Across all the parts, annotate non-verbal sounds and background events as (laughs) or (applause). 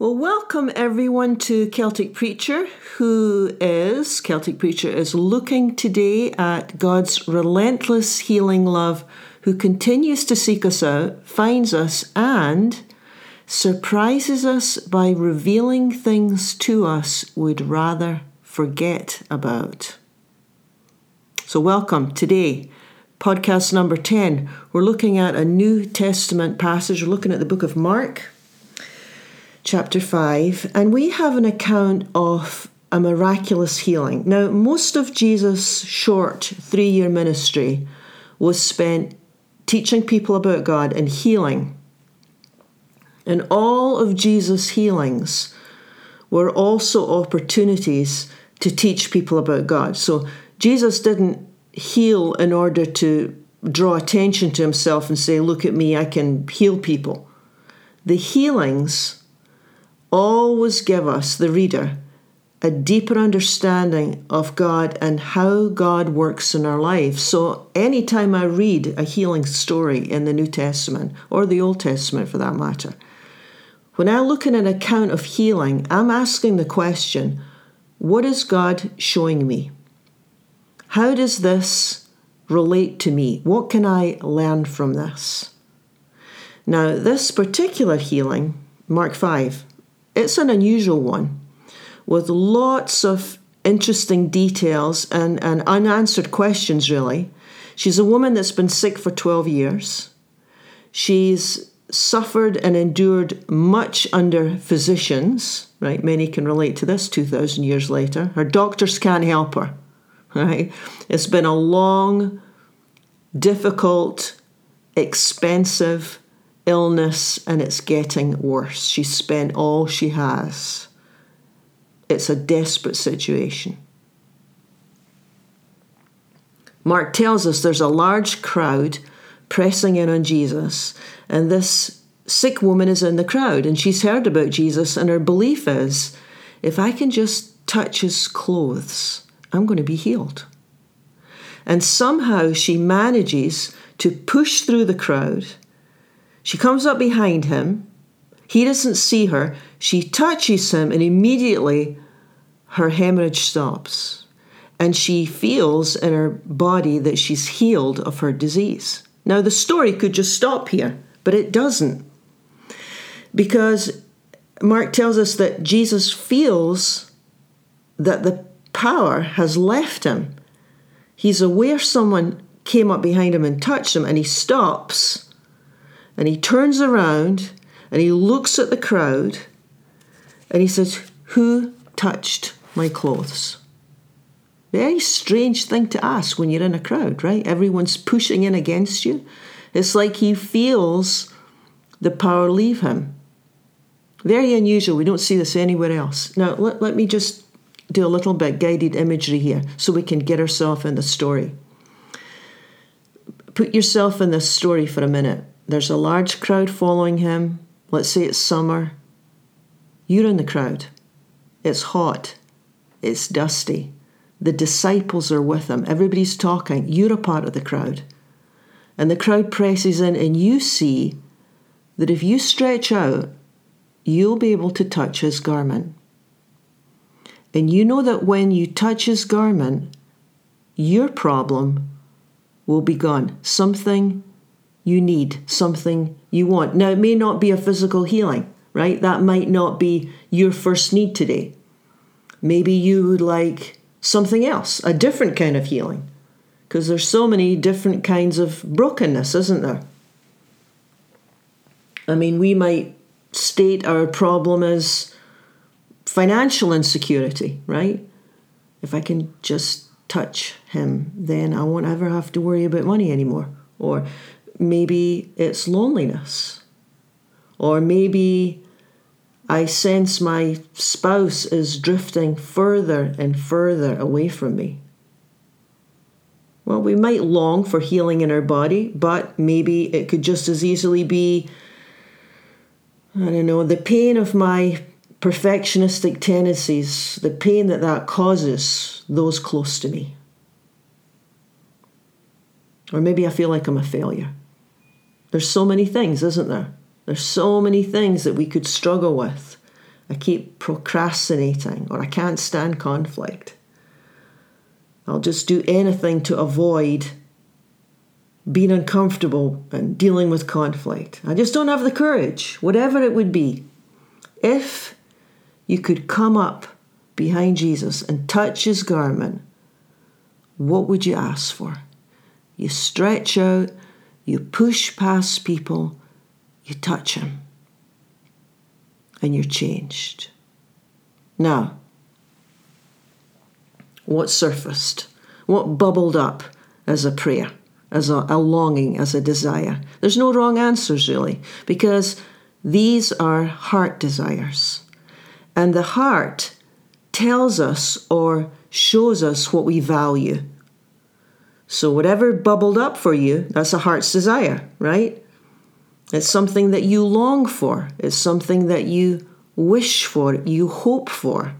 Well, welcome everyone to Celtic Preacher, who is, Celtic Preacher is looking today at God's relentless healing love, who continues to seek us out, finds us, and surprises us by revealing things to us we'd rather forget about. So, welcome today. Podcast number 10. We're looking at a New Testament passage. We're looking at the book of Mark chapter 5, and we have an account of a miraculous healing. Now, most of Jesus' short three year ministry was spent teaching people about God and healing. And all of Jesus' healings were also opportunities to teach people about God. So Jesus didn't heal in order to draw attention to himself and say, Look at me, I can heal people. The healings always give us, the reader, a deeper understanding of God and how God works in our lives. So, anytime I read a healing story in the New Testament, or the Old Testament for that matter, when I look at an account of healing, I'm asking the question what is God showing me? How does this relate to me? What can I learn from this? Now, this particular healing, Mark 5, it's an unusual one with lots of interesting details and, and unanswered questions, really. She's a woman that's been sick for 12 years. She's suffered and endured much under physicians, right? Many can relate to this 2,000 years later. Her doctors can't help her, right? It's been a long, difficult, expensive, illness and it's getting worse. She's spent all she has. It's a desperate situation. Mark tells us there's a large crowd pressing in on Jesus, and this sick woman is in the crowd, and she's heard about Jesus, and her belief is if I can just touch his clothes, I'm going to be healed. And somehow she manages to push through the crowd she comes up behind him. He doesn't see her. She touches him, and immediately her hemorrhage stops. And she feels in her body that she's healed of her disease. Now, the story could just stop here, but it doesn't. Because Mark tells us that Jesus feels that the power has left him. He's aware someone came up behind him and touched him, and he stops and he turns around and he looks at the crowd and he says, Who touched my clothes? Very strange thing to ask when you're in a crowd, right? Everyone's pushing in against you. It's like he feels the power leave him. Very unusual. We don't see this anywhere else. Now, let, let me just do a little bit guided imagery here so we can get ourselves in the story. Put yourself in this story for a minute. There's a large crowd following him. Let's say it's summer. You're in the crowd. It's hot. It's dusty. The disciples are with him. Everybody's talking. You're a part of the crowd. And the crowd presses in, and you see that if you stretch out, you'll be able to touch his garment. And you know that when you touch his garment, your problem will be gone. Something you need, something you want. Now, it may not be a physical healing, right? That might not be your first need today. Maybe you would like something else, a different kind of healing, because there's so many different kinds of brokenness, isn't there? I mean, we might state our problem as financial insecurity, right? If I can just touch him, then I won't ever have to worry about money anymore. Or maybe it's loneliness. Or maybe I sense my spouse is drifting further and further away from me. Well, we might long for healing in our body, but maybe it could just as easily be, I don't know, the pain of my perfectionistic tendencies, the pain that that causes those close to me. Or maybe I feel like I'm a failure. There's so many things, isn't there? There's so many things that we could struggle with I keep procrastinating, or I can't stand conflict. I'll just do anything to avoid being uncomfortable and dealing with conflict. I just don't have the courage, whatever it would be. If you could come up behind Jesus and touch his garment, what would you ask for? You stretch out, you push past people, you touch them, and you're changed. Now, what surfaced? What bubbled up as a prayer? as a, a, longing, as a desire. There's no wrong answers, really, because these are heart desires. And the heart tells us or shows us what we value. So, whatever bubbled up for you, that's a heart's desire, right? It's something that you long for, it's something that you wish for, you hope for.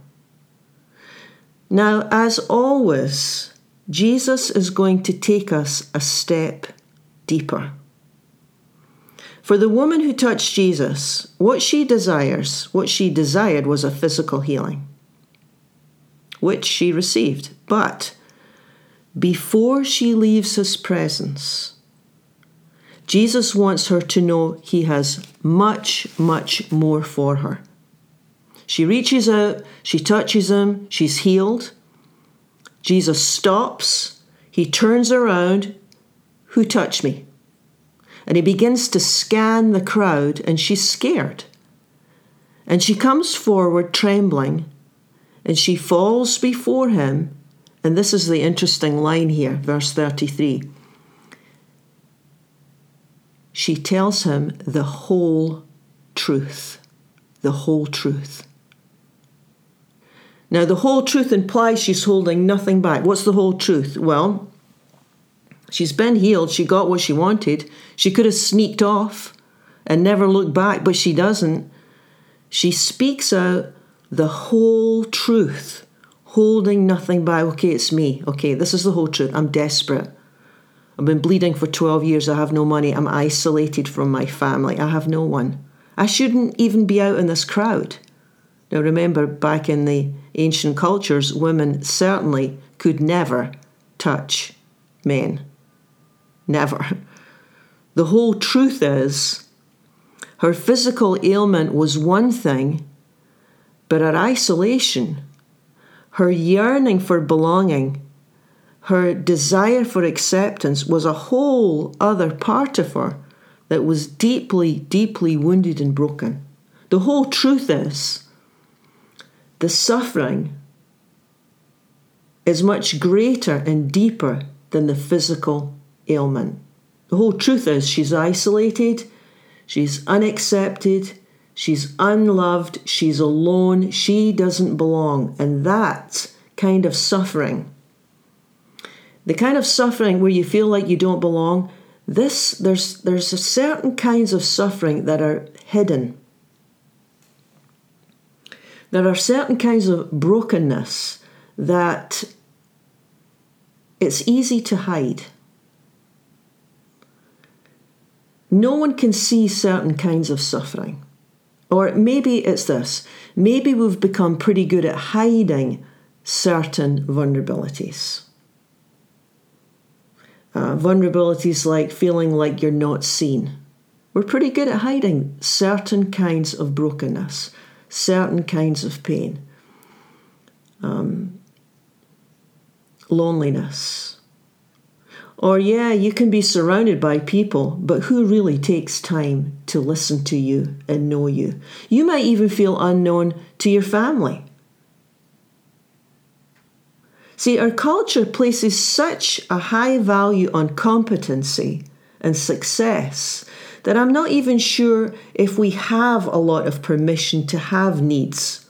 Now, as always, Jesus is going to take us a step deeper. For the woman who touched Jesus, what she desires, what she desired was a physical healing, which she received. But before she leaves his presence, Jesus wants her to know he has much, much more for her. She reaches out, she touches him, she's healed. Jesus stops, he turns around. Who touched me? And he begins to scan the crowd, and she's scared. And she comes forward trembling, and she falls before him. And this is the interesting line here, verse 33. She tells him the whole truth. The whole truth. Now, the whole truth implies she's holding nothing back. What's the whole truth? Well, she's been healed. She got what she wanted. She could have sneaked off and never looked back, but she doesn't. She speaks out the whole truth, holding nothing back. Okay, it's me. Okay, this is the whole truth. I'm desperate. I've been bleeding for 12 years. I have no money. I'm isolated from my family. I have no one. I shouldn't even be out in this crowd. Now, remember, back in the ancient cultures, women certainly could never touch men. Never. (laughs) The whole truth is, her physical ailment was one thing, but her isolation, her yearning for belonging, her desire for acceptance was a whole other part of her that was deeply, deeply wounded and broken. The whole truth is, the suffering is much greater and deeper than the physical ailment. The whole truth is she's isolated, she's unaccepted, she's unloved, she's alone, she doesn't belong. And that kind of suffering, the kind of suffering where you feel like you don't belong, this there's there's certain kinds of suffering that are hidden there are certain kinds of brokenness that it's easy to hide. No one can see certain kinds of suffering. Or maybe it's this maybe we've become pretty good at hiding certain vulnerabilities. Uh, vulnerabilities like feeling like you're not seen. We're pretty good at hiding certain kinds of brokenness certain kinds of pain, um, loneliness. Or, yeah, you can be surrounded by people, but who really takes time to listen to you and know you? You might even feel unknown to your family. See, our culture places such a high value on competency and success that I'm not even sure if we have a lot of permission to have needs.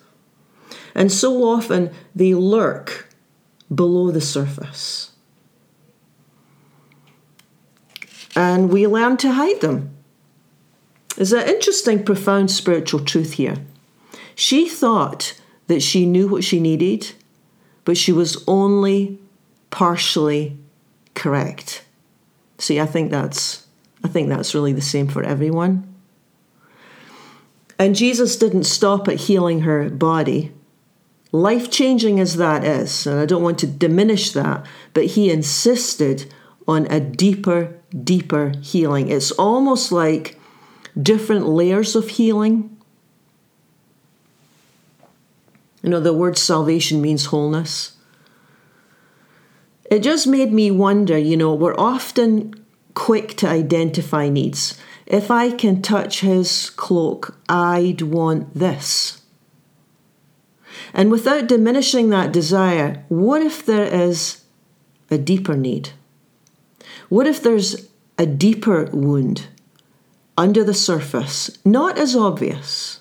And so often they lurk below the surface. And we learn to hide them. There's an interesting, profound spiritual truth here. She thought that she knew what she needed, but she was only partially correct. See, I think that's I think that's really the same for everyone. And Jesus didn't stop at healing her body. Life changing as that is, and I don't want to diminish that, but he insisted on a deeper, deeper healing. It's almost like different layers of healing. You know, the word salvation means wholeness. It just made me wonder, you know, we're often quick to identify needs. If I can touch his cloak, I'd want this. And without diminishing that desire, what if there is a deeper need? What if there's a deeper wound under the surface, not as obvious?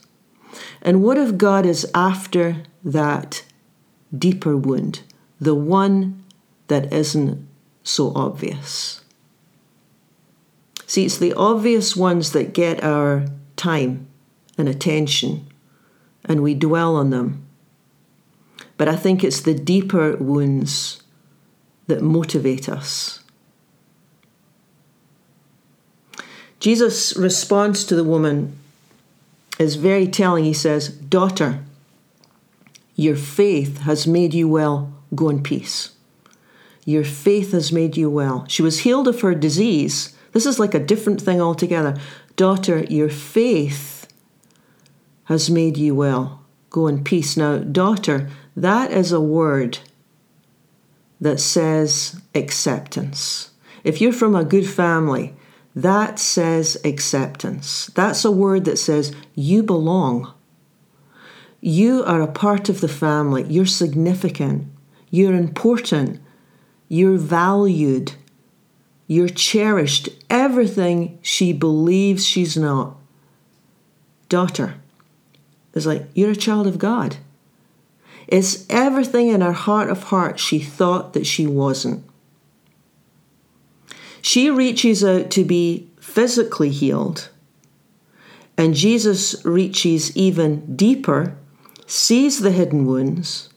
And what if God is after that deeper wound, the one that isn't so obvious? See, it's the obvious ones that get our time and attention, and we dwell on them. But I think it's the deeper wounds that motivate us. Jesus' response to the woman is very telling. He says, Daughter, your faith has made you well. Go in peace. Your faith has made you well. She was healed of her disease this is like a different thing altogether. Daughter, your faith has made you well. Go in peace. Now, daughter, that is a word that says acceptance. If you're from a good family, that says acceptance. That's a word that says you belong. You are a part of the family. You're significant. You're important. You're valued. You're cherished. Everything she believes she's not. Daughter. It's like, you're a child of God. It's everything in her heart of hearts she thought that she wasn't. She reaches out to be physically healed, and Jesus reaches even deeper, sees the hidden wounds,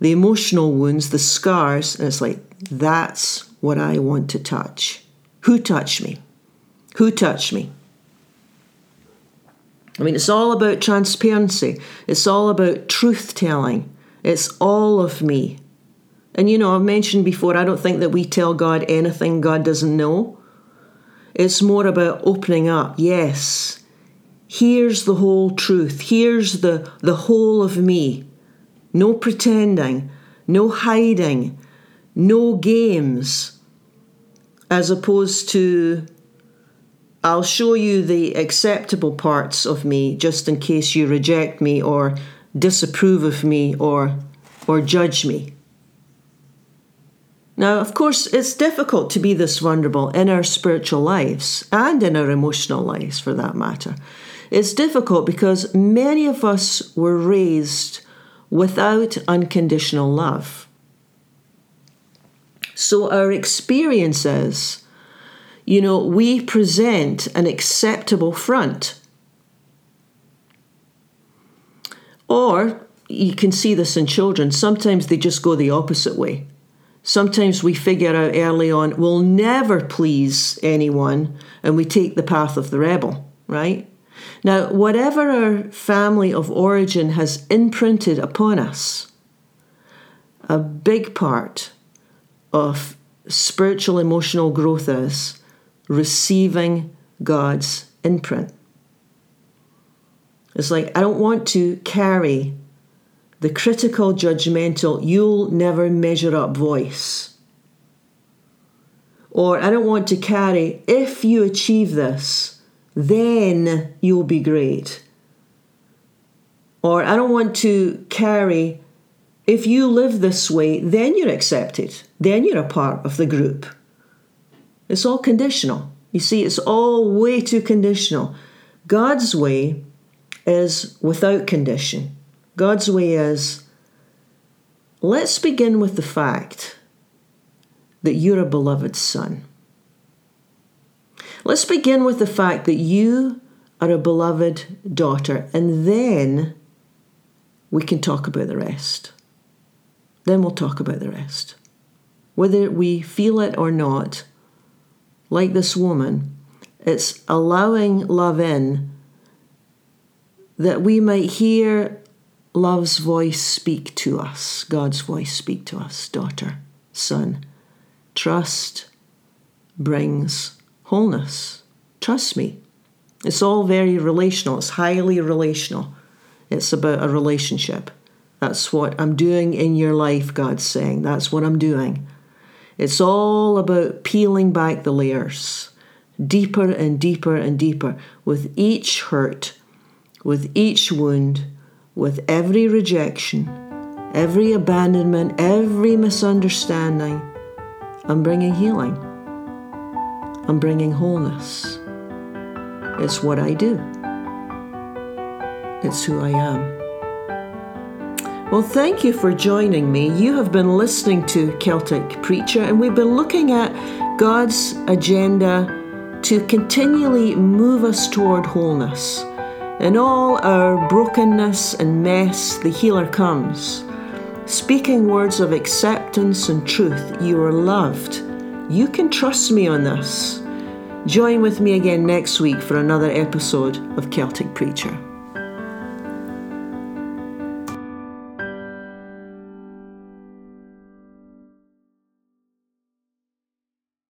the emotional wounds, the scars, and it's like, that's what I want to touch. Who touched me? Who touched me? I mean, it's all about transparency, it's all about truth telling, it's all of me. And you know, I've mentioned before, I don't think that we tell God anything God doesn't know. It's more about opening up. Yes, here's the whole truth. Here's the, the whole of me. No pretending, no hiding, no games, as opposed to I'll show you the acceptable parts of me just in case you reject me or disapprove of me or or judge me. Now, of course, it's difficult to be this vulnerable in our spiritual lives and in our emotional lives for that matter. It's difficult because many of us were raised without unconditional love. So our experiences, you know, we present an acceptable front. Or you can see this in children, sometimes they just go the opposite way. Sometimes we figure out early on we'll never please anyone and we take the path of the rebel, right? Now, whatever our family of origin has imprinted upon us, a big part of spiritual emotional growth is receiving God's imprint. It's like, I don't want to carry the critical, judgmental, you'll never measure up voice. Or I don't want to carry, if you achieve this, then you'll be great. Or I don't want to carry, if you live this way, then you're accepted then you're a part of the group. It's all conditional. You see, it's all way too conditional. God's way is without condition. God's way is let's begin with the fact that you're a beloved son. Let's begin with the fact that you are a beloved daughter, and then we can talk about the rest. Then we'll talk about the rest whether we feel it or not, like this woman, it's allowing love in that we might hear love's voice speak to us, God's voice speak to us, daughter, son. Trust brings wholeness. Trust me. It's all very relational, it's highly relational. It's about a relationship. That's what I'm doing in your life, God's saying. That's what I'm doing. It's all about peeling back the layers, deeper and deeper and deeper, with each hurt, with each wound, with every rejection, every abandonment, every misunderstanding. I'm bringing healing. I'm bringing wholeness. It's what I do. It's who I am. Well, thank you for joining me. You have been listening to Celtic Preacher, and we've been looking at God's agenda to continually move us toward wholeness. In all our brokenness and mess, the healer comes, speaking words of acceptance and truth. You are loved. You can trust me on this. Join with me again next week for another episode of Celtic Preacher.